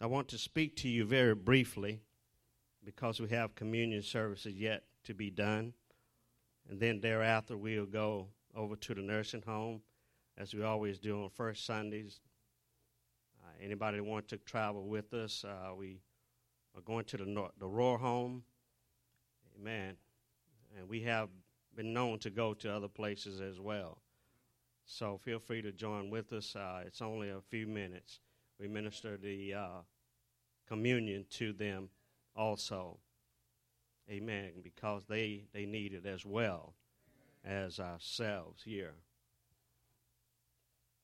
I want to speak to you very briefly because we have communion services yet to be done. And then thereafter, we'll go over to the nursing home as we always do on first Sundays. Uh, anybody that wants to travel with us, uh, we are going to the, the Roar home. Amen. And we have been known to go to other places as well. So feel free to join with us. Uh, it's only a few minutes. We minister the uh, communion to them also. Amen. Because they, they need it as well as ourselves here.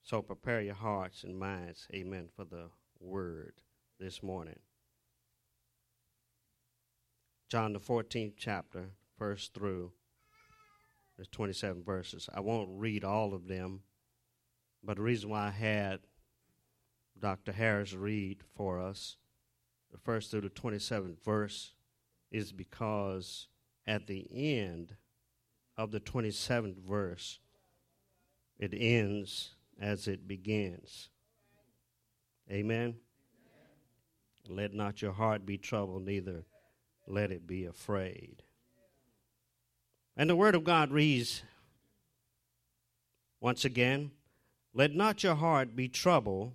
So prepare your hearts and minds, amen, for the word this morning. John, the 14th chapter, first through the 27 verses. I won't read all of them, but the reason why I had Dr. Harris read for us the first through the 27th verse is because at the end of the 27th verse, it ends as it begins. Amen. Let not your heart be troubled, neither let it be afraid. And the Word of God reads once again Let not your heart be troubled.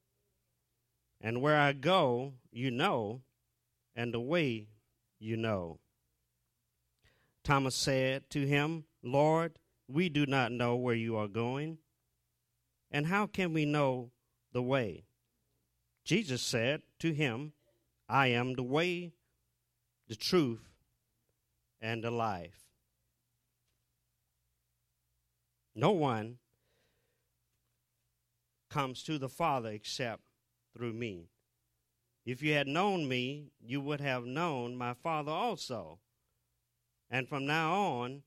And where I go, you know, and the way you know. Thomas said to him, Lord, we do not know where you are going, and how can we know the way. Jesus said to him, I am the way, the truth, and the life. No one comes to the Father except through me. If you had known me, you would have known my Father also. And from now on,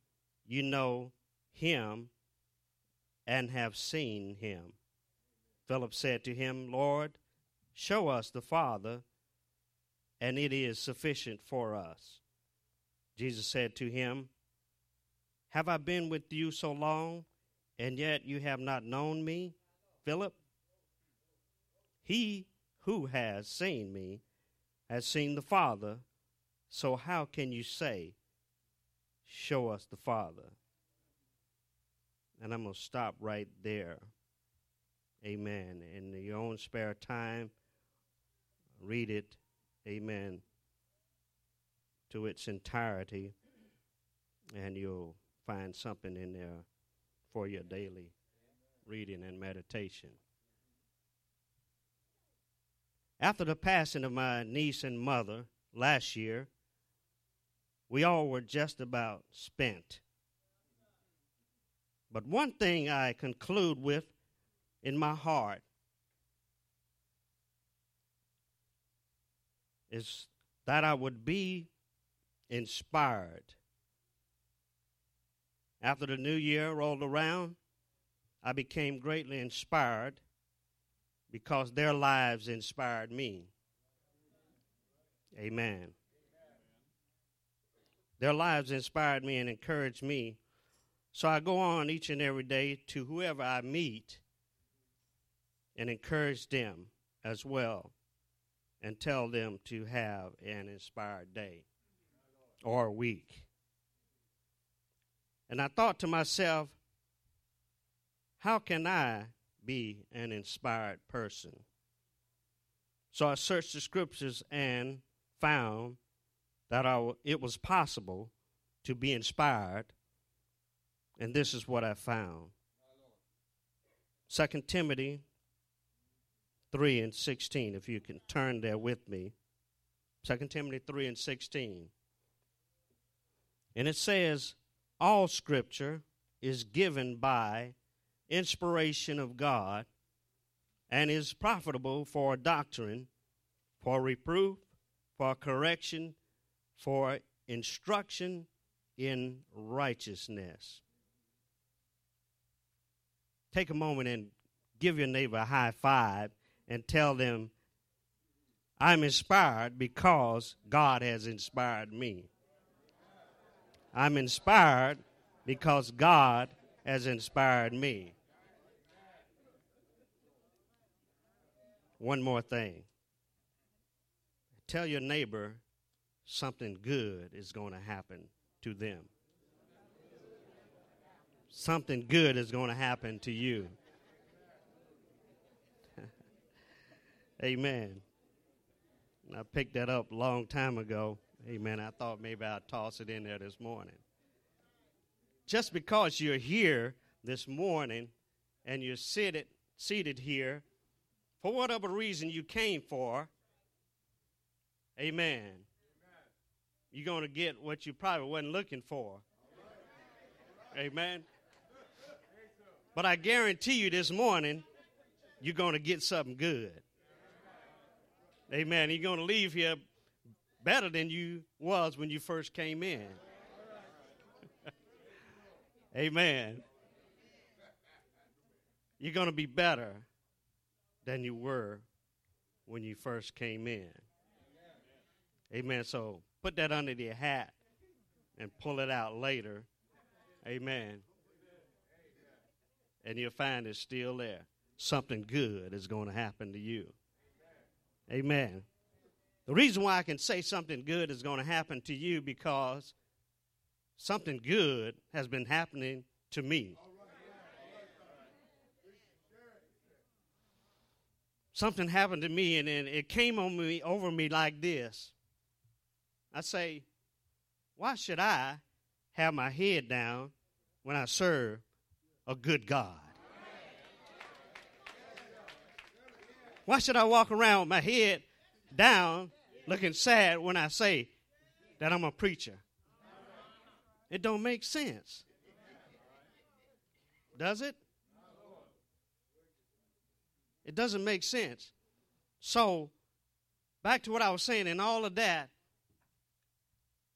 you know him and have seen him. Philip said to him, Lord, show us the Father, and it is sufficient for us. Jesus said to him, Have I been with you so long, and yet you have not known me, Philip? He who has seen me has seen the Father, so how can you say, Show us the Father? And I'm going to stop right there. Amen. In your own spare time, read it. Amen. To its entirety, and you'll find something in there for your daily reading and meditation. After the passing of my niece and mother last year, we all were just about spent. But one thing I conclude with in my heart is that I would be inspired. After the new year rolled around, I became greatly inspired because their lives inspired me. Amen. Their lives inspired me and encouraged me. So I go on each and every day to whoever I meet and encourage them as well and tell them to have an inspired day or week. And I thought to myself, how can I be an inspired person? So I searched the scriptures and found that it was possible to be inspired, and this is what I found. Second Timothy 3 and 16, if you can turn there with me. 2 Timothy 3 and 16. And it says, All scripture is given by inspiration of God and is profitable for doctrine, for reproof, for correction, for instruction in righteousness. Take a moment and give your neighbor a high five and tell them, I'm inspired because God has inspired me. I'm inspired because God has inspired me. One more thing. Tell your neighbor something good is going to happen to them. Something good is going to happen to you. Amen. I picked that up a long time ago. Amen. I thought maybe I'd toss it in there this morning. Just because you're here this morning and you're seated, seated here, for whatever reason you came for, amen, you're going to get what you probably wasn't looking for. Amen. But I guarantee you this morning, you're going to get something good. Amen. You're going to leave here better than you was when you first came in. Amen. You're going to be better than you were when you first came in. Amen. So put that under your hat and pull it out later. Amen. And you'll find it's still there. Something good is going to happen to you. Amen. The reason why I can say something good is going to happen to you because something good has been happening to me. Something happened to me and then it came on me over me like this. I say, why should I have my head down when I serve a good God? Why should I walk around with my head down looking sad when I say that I'm a preacher? It don't make sense. Does it? It doesn't make sense. So, back to what I was saying, in all of that,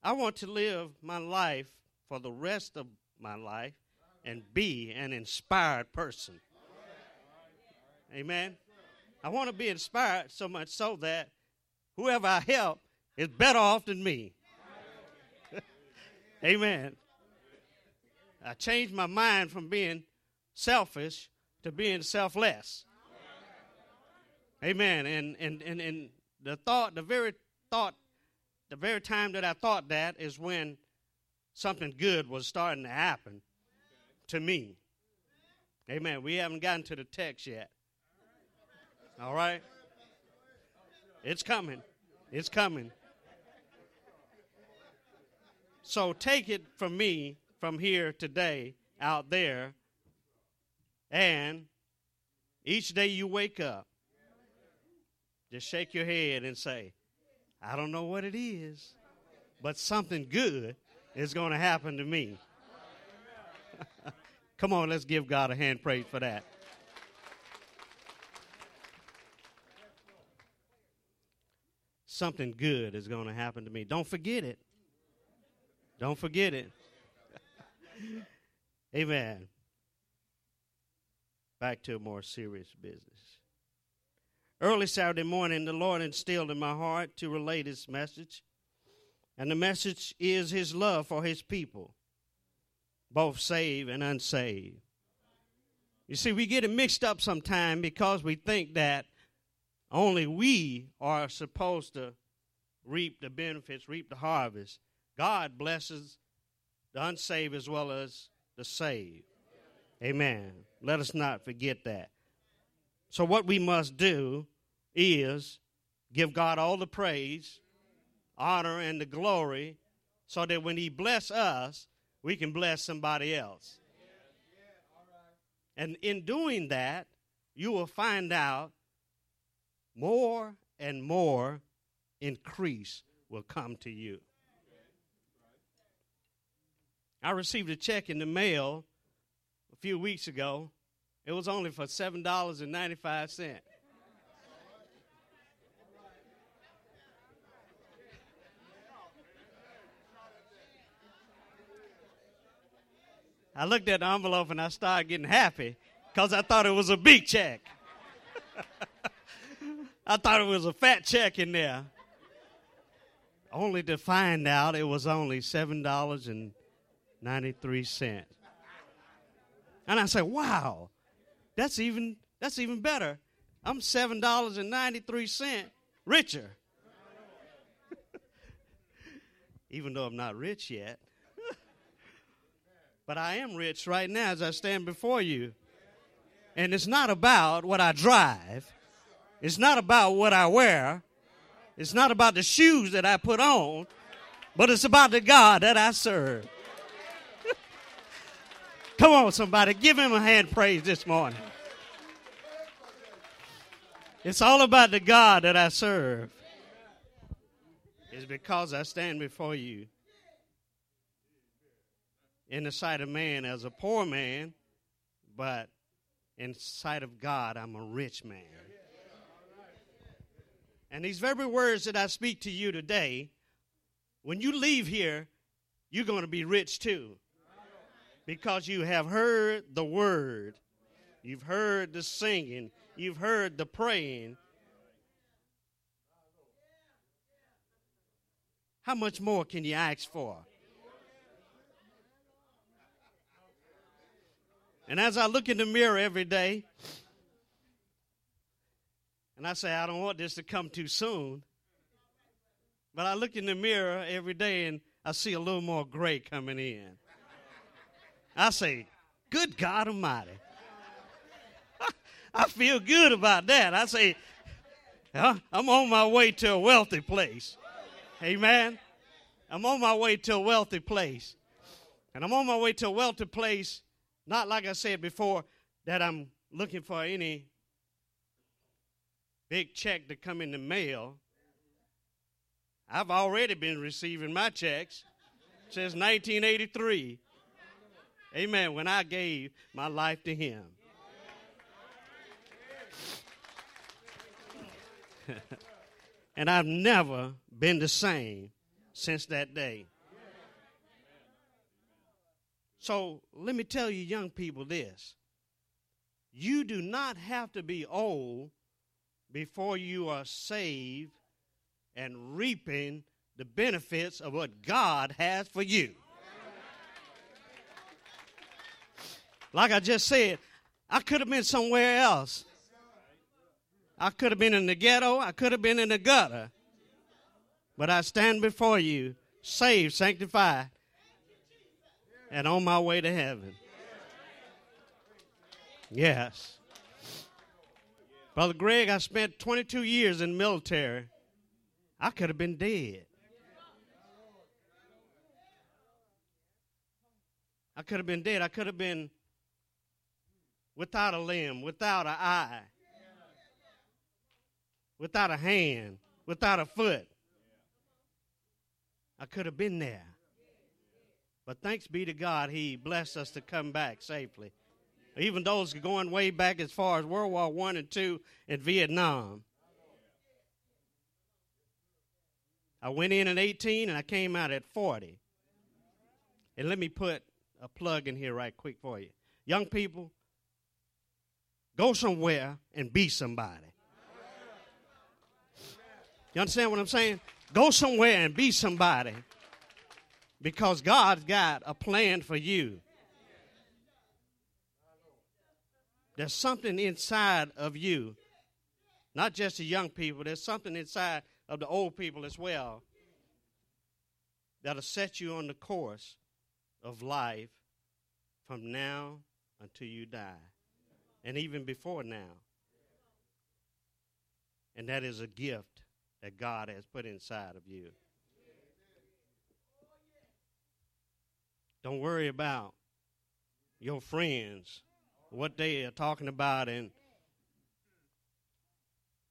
I want to live my life for the rest of my life and be an inspired person. Amen. I want to be inspired so much so that whoever I help is better off than me. Amen. I changed my mind from being selfish to being selfless. Amen. And, and, and, and the thought, the very thought, the very time that I thought that is when something good was starting to happen to me. Amen. We haven't gotten to the text yet. All right? It's coming. It's coming. So take it from me from here today out there, and each day you wake up, just shake your head and say, I don't know what it is, but something good is going to happen to me. Come on, let's give God a hand praise for that. something good is going to happen to me. Don't forget it. Don't forget it. Amen. Back to a more serious business. Early Saturday morning, the Lord instilled in my heart to relay this message. And the message is his love for his people, both saved and unsaved. You see, we get it mixed up sometime because we think that only we are supposed to reap the benefits, reap the harvest. God blesses the unsaved as well as the saved. Amen. Let us not forget that. So, what we must do is give God all the praise, honor, and the glory so that when He bless us, we can bless somebody else. And in doing that, you will find out more and more increase will come to you. I received a check in the mail a few weeks ago. It was only for $7.95. I looked at the envelope and I started getting happy because I thought it was a big check. I thought it was a fat check in there. Only to find out it was only $7.93. And I said, wow, that's even, that's even better. I'm $7.93 richer. even though I'm not rich yet. but I am rich right now as I stand before you. And it's not about what I drive, it's not about what I wear, it's not about the shoes that I put on, but it's about the God that I serve. Come on, somebody, give him a hand praise this morning. It's all about the God that I serve. It's because I stand before you in the sight of man as a poor man, but in sight of God, I'm a rich man. And these very words that I speak to you today, when you leave here, you're going to be rich too. Because you have heard the word, you've heard the singing, you've heard the praying. How much more can you ask for? And as I look in the mirror every day, and I say, I don't want this to come too soon. But I look in the mirror every day and I see a little more gray coming in. I say, Good God Almighty. I feel good about that. I say, I'm on my way to a wealthy place. Amen. I'm on my way to a wealthy place. And I'm on my way to a wealthy place, not like I said before, that I'm looking for any big check to come in the mail. I've already been receiving my checks since 1983. Amen. When I gave my life to Him. and I've never been the same since that day. So let me tell you, young people, this. You do not have to be old before you are saved and reaping the benefits of what God has for you. Like I just said, I could have been somewhere else. I could have been in the ghetto. I could have been in the gutter. But I stand before you, saved, sanctified, and on my way to heaven. Yes. Brother Greg, I spent 22 years in the military. I could have been dead. I could have been dead. I could have been without a limb, without an eye, without a hand, without a foot. I could have been there. But thanks be to God, He blessed us to come back safely even those going way back as far as World War One and Two in Vietnam. I went in at 18 and I came out at 40. And let me put a plug in here right quick for you. Young people, go somewhere and be somebody. You understand what I'm saying? Go somewhere and be somebody because God's got a plan for you. There's something inside of you, not just the young people, there's something inside of the old people as well that'll set you on the course of life from now until you die, and even before now. And that is a gift that God has put inside of you. Don't worry about your friends what they are talking about and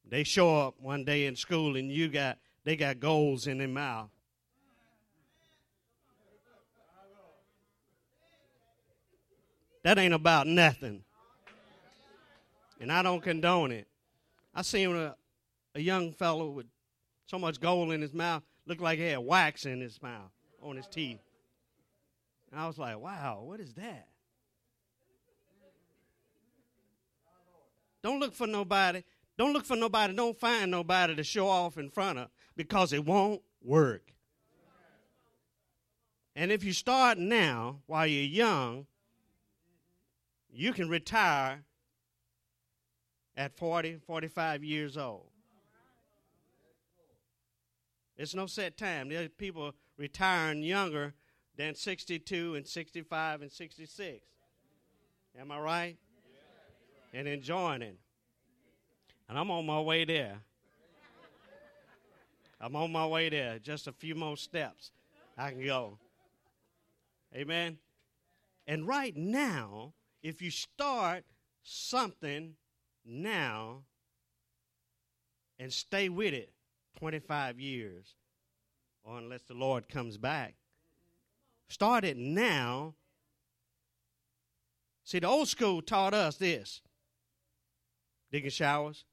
they show up one day in school and you got they got goals in their mouth. That ain't about nothing. And i don't condone it. I seen a, a young fellow with so much gold in his mouth, looked like he had wax in his mouth, on his teeth. And I was like, wow, what is that? Don't look for nobody. Don't look for nobody. Don't find nobody to show off in front of because it won't work. And if you start now while you're young, you can retire at 40, 45 years old. It's no set time. There's people retiring younger than 62 and 65 and 66. Am I right? And enjoying it. And I'm on my way there. I'm on my way there. Just a few more steps. I can go. Amen. And right now, if you start something now and stay with it 25 years, or unless the Lord comes back, start it now. See, the old school taught us this digging showers.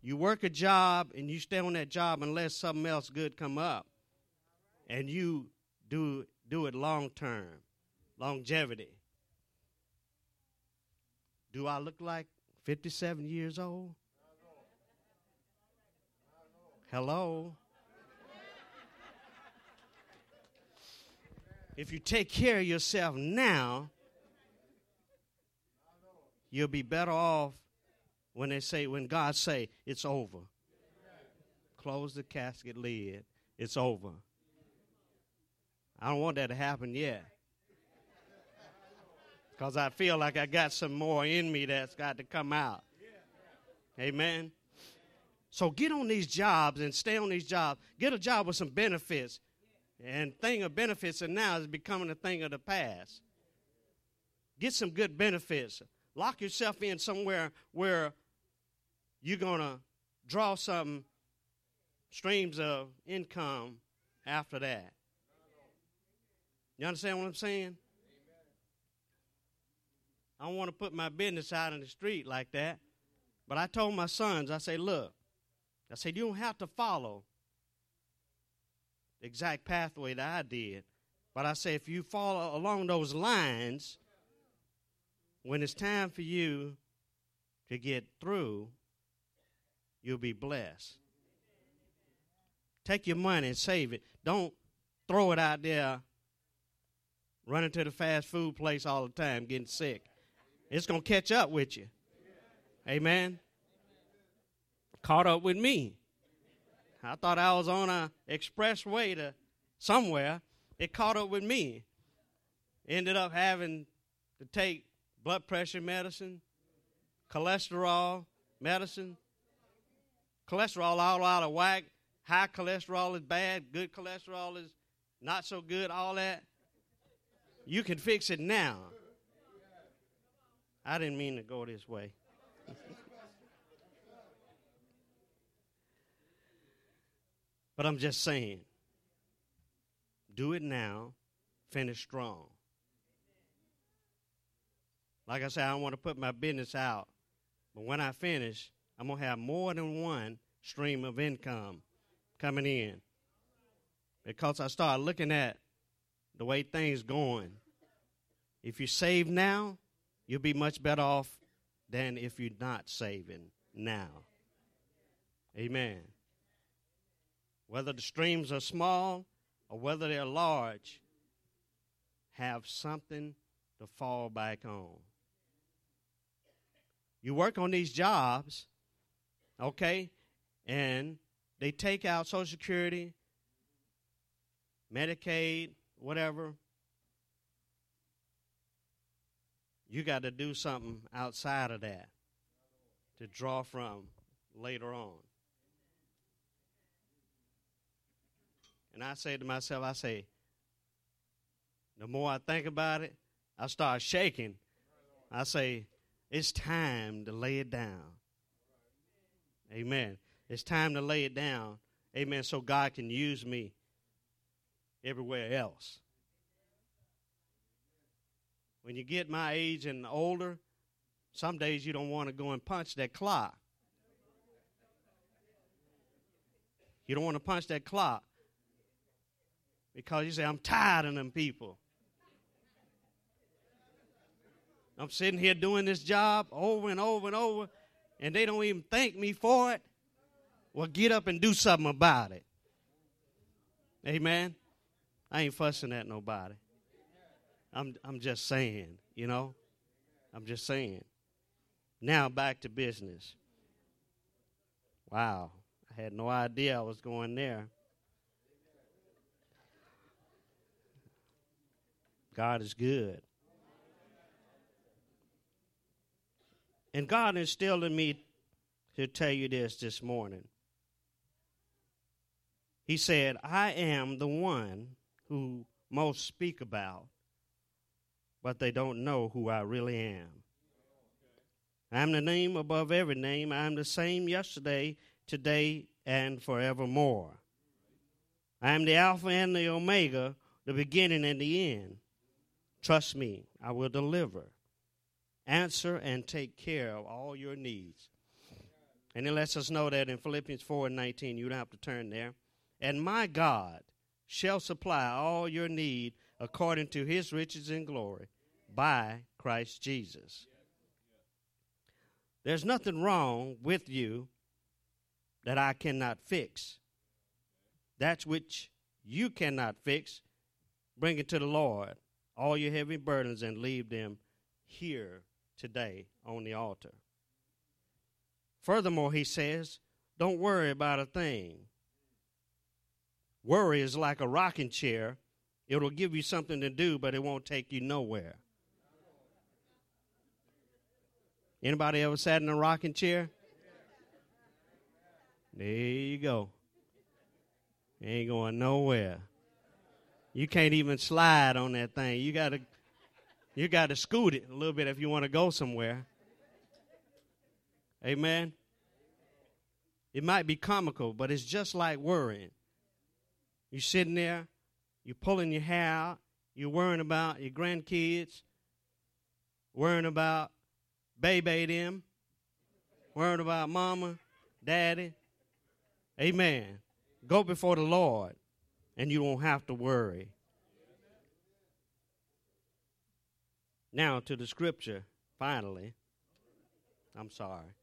You work a job and you stay on that job unless something else good come up. And you do do it long term, longevity. Do I look like 57 years old? Hello? If you take care of yourself now, you'll be better off when they say, when God say, it's over. Close the casket lid. It's over. I don't want that to happen yet. Because I feel like I got some more in me that's got to come out. Amen. So get on these jobs and stay on these jobs. Get a job with some benefits. And thing of benefits and now is becoming a thing of the past. Get some good benefits. Lock yourself in somewhere where you're going to draw some streams of income after that. You understand what I'm saying? I don't want to put my business out in the street like that. But I told my sons, I say, look, I said, you don't have to follow the exact pathway that I did. But I say, if you follow along those lines, when it's time for you to get through, you'll be blessed. Take your money and save it. Don't throw it out there running to the fast food place all the time, getting sick. It's going to catch up with you. Amen. Caught up with me. I thought I was on a expressway to somewhere. It caught up with me. Ended up having to take blood pressure medicine, cholesterol medicine. Cholesterol all out of whack. High cholesterol is bad. Good cholesterol is not so good. All that. You can fix it now. I didn't mean to go this way. but I'm just saying do it now, finish strong. Like I said, I want to put my business out, but when I finish, I'm going to have more than one stream of income coming in. Because I start looking at the way things going. If you save now, you'll be much better off than if you're not saving now. Amen. Whether the streams are small or whether they're large, have something to fall back on. You work on these jobs, okay, and they take out Social Security, Medicaid, whatever. You got to do something outside of that to draw from later on. And I say to myself, I say, the more I think about it, I start shaking. I say, it's time to lay it down. Amen. It's time to lay it down. Amen. So God can use me everywhere else. When you get my age and older, some days you don't want to go and punch that clock. You don't want to punch that clock because you say, I'm tired of them people. I'm sitting here doing this job over and over and over, and they don't even thank me for it. Well, get up and do something about it. Amen. I ain't fussing at nobody. I'm I'm just saying, you know. I'm just saying. Now back to business. Wow. I had no idea I was going there. God is good. And God instilled in me to tell you this this morning. He said, I am the one who most speak about, but they don't know who I really am. I'm the name above every name. I'm the same yesterday, today, and forevermore. I am the Alpha and the Omega, the beginning and the end. Trust me, I will deliver, answer, and take care of all your needs. And it lets us know that in Philippians 4 and 19, you don't have to turn there and my God shall supply all your need according to his riches and glory by Christ Jesus. There's nothing wrong with you that I cannot fix. That's which you cannot fix. Bring it to the Lord, all your heavy burdens, and leave them here today on the altar. Furthermore, he says, don't worry about a thing. Worry is like a rocking chair. It'll give you something to do, but it won't take you nowhere. Anybody ever sat in a rocking chair? There you go. Ain't going nowhere. You can't even slide on that thing. You gotta you gotta scoot it a little bit if you want to go somewhere. Amen. It might be comical, but it's just like worrying. You're sitting there, you're pulling your hair out, you're worrying about your grandkids, worrying about baby them, worrying about mama, daddy. Amen. Go before the Lord, and you won't have to worry. Now to the scripture, finally. I'm sorry.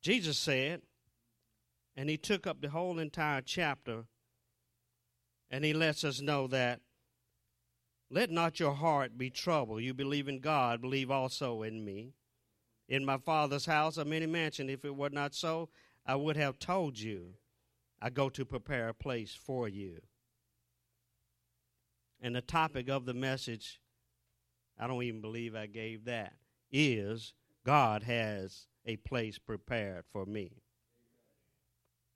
Jesus said, and he took up the whole entire chapter, and he lets us know that let not your heart be troubled. You believe in God, believe also in me. In my Father's house are many mansions. If it were not so, I would have told you. I go to prepare a place for you. And the topic of the message, I don't even believe I gave that, is God has a place prepared for me.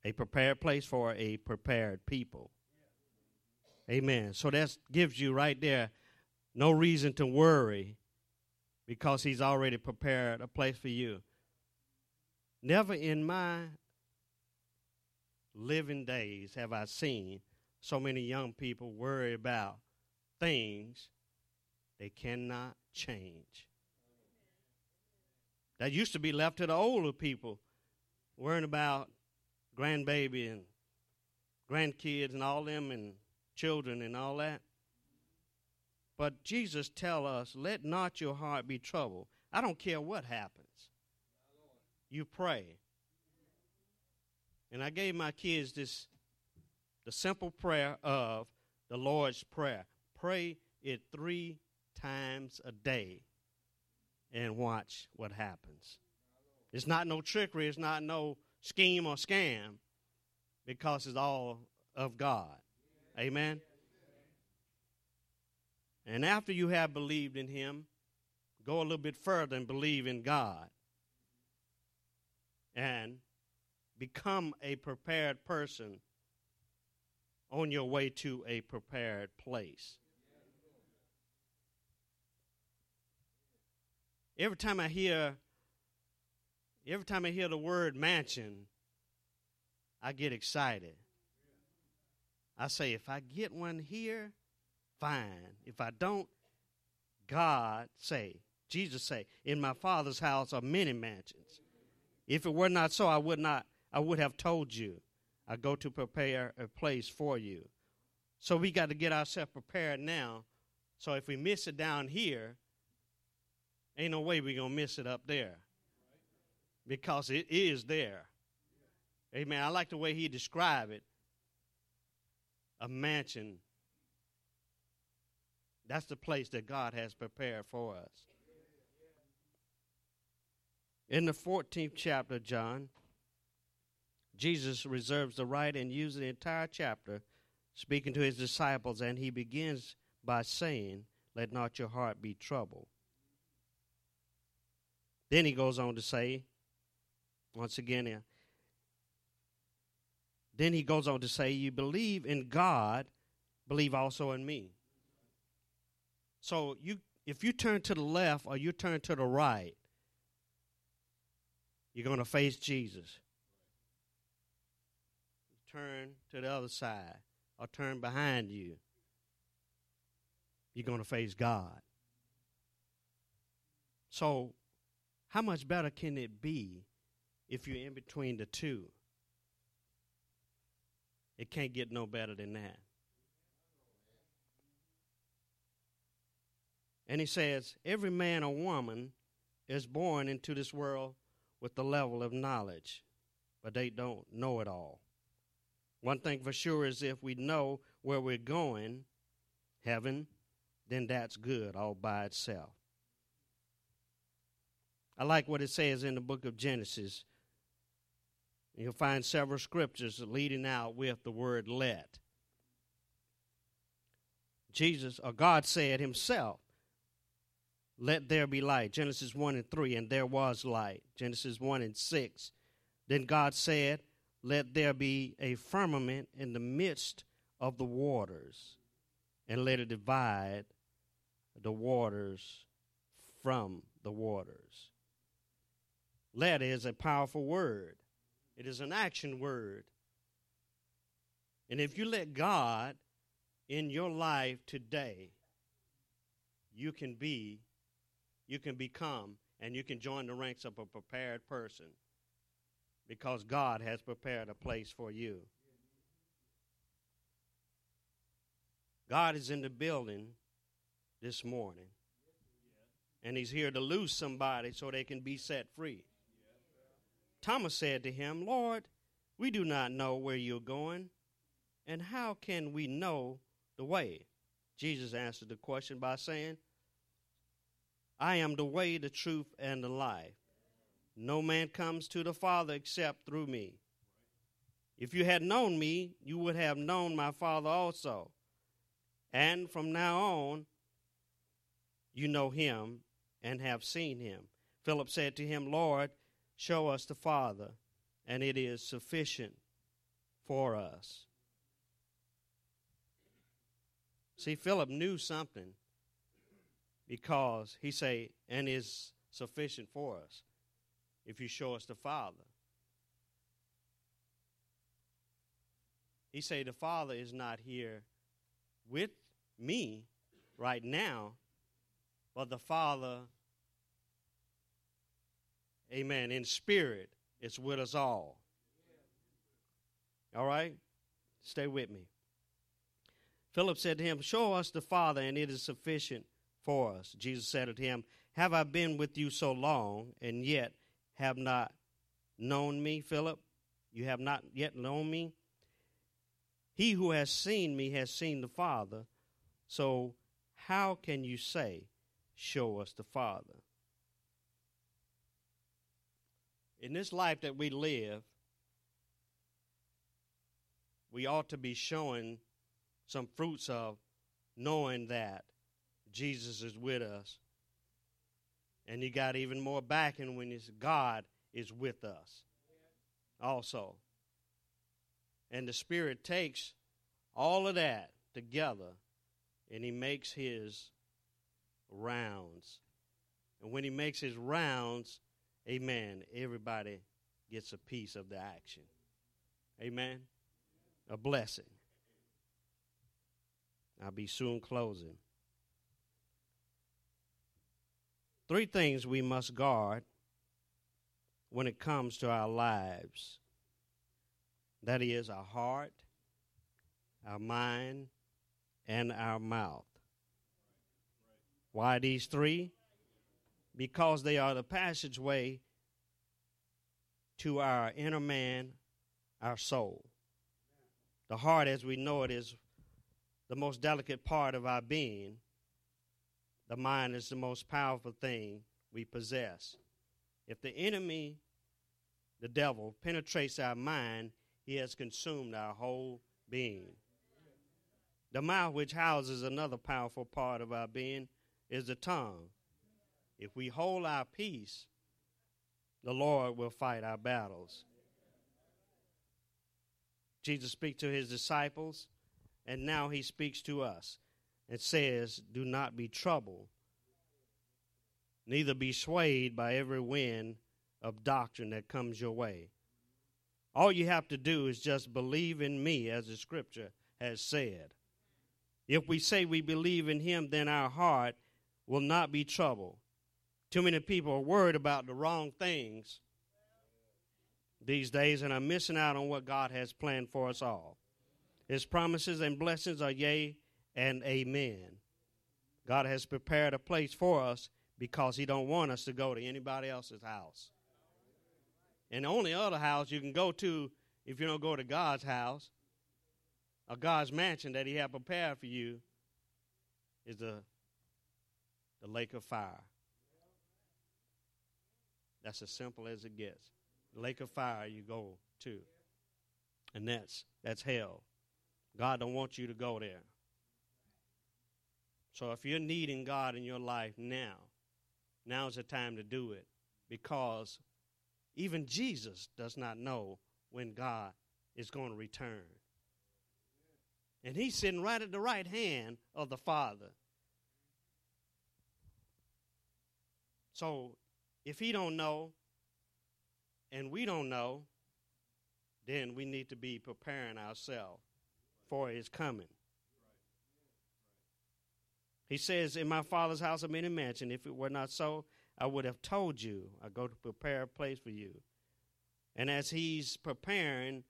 A prepared place for a prepared people. Amen. So that gives you right there no reason to worry because he's already prepared a place for you. Never in my living days have I seen so many young people worry about things they cannot change. That used to be left to the older people, worrying about grandbaby and grandkids and all them and children and all that. But Jesus tell us, let not your heart be troubled. I don't care what happens. You pray. And I gave my kids this the simple prayer of the Lord's Prayer. Pray it three times a day and watch what happens. It's not no trickery, it's not no scheme or scam because it's all of God. Amen. And after you have believed in Him, go a little bit further and believe in God. And become a prepared person on your way to a prepared place. Every time I hear every time I hear the word mansion, I get excited. I say, if I get one here, fine. If I don't, God say, Jesus say, in my father's house are many mansions. If it were not so, I would not, I would have told you. I go to prepare a place for you. So we got to get ourselves prepared now. So if we miss it down here, ain't no way we're to miss it up there. Because it is there. Amen. I like the way he described it. A mansion. That's the place that God has prepared for us. In the 14th chapter, John, Jesus reserves the right and uses the entire chapter speaking to his disciples, and he begins by saying, Let not your heart be troubled. Then he goes on to say, once again, uh, then he goes on to say, You believe in God, believe also in me. So you if you turn to the left or you turn to the right, you're going to face Jesus. Turn to the other side or turn behind you. You're going to face God. So, how much better can it be if you're in between the two? It can't get no better than that. And he says, Every man or woman is born into this world with the level of knowledge, but they don't know it all. One thing for sure is if we know where we're going, heaven, then that's good all by itself. I like what it says in the book of Genesis. You'll find several scriptures leading out with the word let. Jesus, or God said himself, let there be light. Genesis 1 and 3, and there was light. Genesis 1 and 6. Then God said, Let there be a firmament in the midst of the waters, and let it divide the waters from the waters. Let is a powerful word, it is an action word. And if you let God in your life today, you can be you can become and you can join the ranks of a prepared person because God has prepared a place for you. God is in the building this morning. And he's here to lose somebody so they can be set free. Thomas said to him, Lord, we do not know where you're going, and how can we know the way? Jesus answered the question by saying, I am the way, the truth, and the life. No man comes to the Father except through me. If you had known me, you would have known my Father also. And from now on, you know him and have seen him. Philip said to him, Lord, show us the Father, and it is sufficient for us. See, Philip knew something because he say and is sufficient for us if you show us the father. He say the father is not here with me right now but the father amen in spirit is with us all. All right? Stay with me. Philip said to him show us the father and it is sufficient for us. Jesus said unto him, Have I been with you so long, and yet have not known me, Philip? You have not yet known me? He who has seen me has seen the Father. So how can you say, Show us the Father? In this life that we live, we ought to be showing some fruits of knowing that Jesus is with us. And you got even more backing when it's God is with us also. And the Spirit takes all of that together and He makes His rounds. And when He makes His rounds, amen, everybody gets a piece of the action. Amen. A blessing. I'll be soon closing. Three things we must guard when it comes to our lives. That is our heart, our mind, and our mouth. Why these three? Because they are the passageway to our inner man, our soul. The heart, as we know it, is the most delicate part of our being. The mind is the most powerful thing we possess. If the enemy, the devil, penetrates our mind, he has consumed our whole being. The mouth, which houses another powerful part of our being, is the tongue. If we hold our peace, the Lord will fight our battles. Jesus speaks to his disciples, and now he speaks to us and says, Do not be troubled, neither be swayed by every wind of doctrine that comes your way. All you have to do is just believe in me, as the scripture has said. If we say we believe in him, then our heart will not be troubled. Too many people are worried about the wrong things these days and are missing out on what God has planned for us all. His promises and blessings are yea and amen. God has prepared a place for us because he don't want us to go to anybody else's house. And the only other house you can go to if you don't go to God's house or God's mansion that he has prepared for you is the, the lake of fire. That's as simple as it gets. The lake of fire you go to. And that's that's hell. God don't want you to go there. So if you're needing God in your life now, now is the time to do it because even Jesus does not know when God is going to return. And he's sitting right at the right hand of the Father. So if he don't know and we don't know, then we need to be preparing ourselves for his coming. He says, In my father's house are many mansions. If it were not so, I would have told you. I go to prepare a place for you. And as he's preparing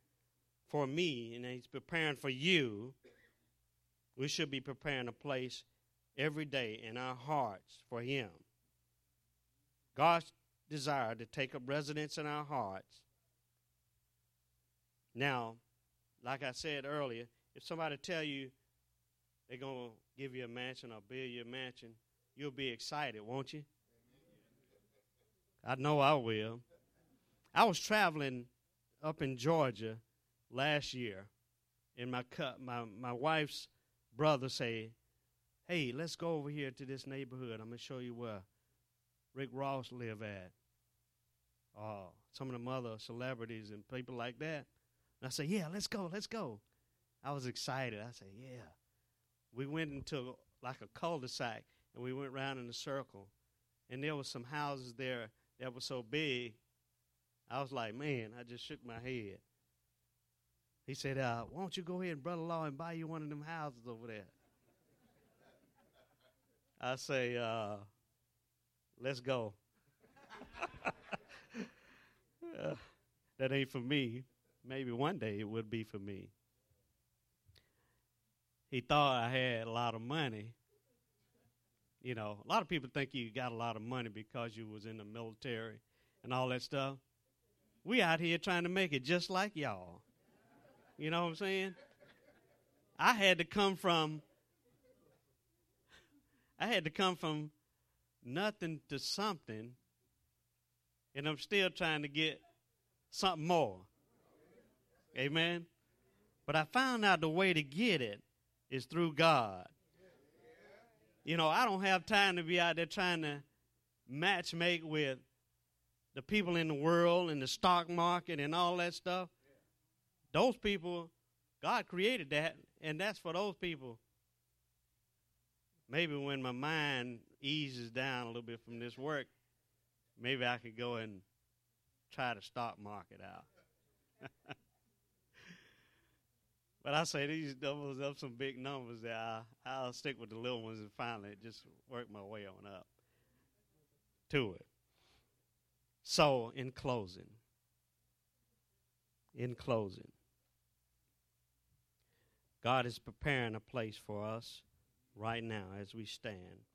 for me and he's preparing for you, we should be preparing a place every day in our hearts for him. God's desire to take up residence in our hearts. Now, like I said earlier, if somebody tell you they're going to give you a mansion or build you a mansion, you'll be excited, won't you? I know I will. I was traveling up in Georgia last year, and my my my wife's brother say, "Hey, let's go over here to this neighborhood. I'm gonna show you where Rick Ross live at. Uh, some of the other celebrities and people like that." And I said, "Yeah, let's go, let's go." I was excited. I said, "Yeah." We went into like a cul-de-sac, and we went around in a circle, and there was some houses there that were so big. I was like, "Man," I just shook my head. He said, uh, "Why don't you go ahead, and brother law, and buy you one of them houses over there?" I say, uh, "Let's go." uh, that ain't for me. Maybe one day it would be for me he thought I had a lot of money. You know, a lot of people think you got a lot of money because you was in the military and all that stuff. We out here trying to make it just like y'all. You know what I'm saying? I had to come from I had to come from nothing to something and I'm still trying to get something more. Amen. But I found out the way to get it is through God. You know, I don't have time to be out there trying to match make with the people in the world and the stock market and all that stuff. Those people, God created that, and that's for those people. Maybe when my mind eases down a little bit from this work, maybe I could go and try the stock market out. But I say these doubles up some big numbers that I, I'll stick with the little ones and finally just work my way on up to it. So, in closing, in closing, God is preparing a place for us right now as we stand.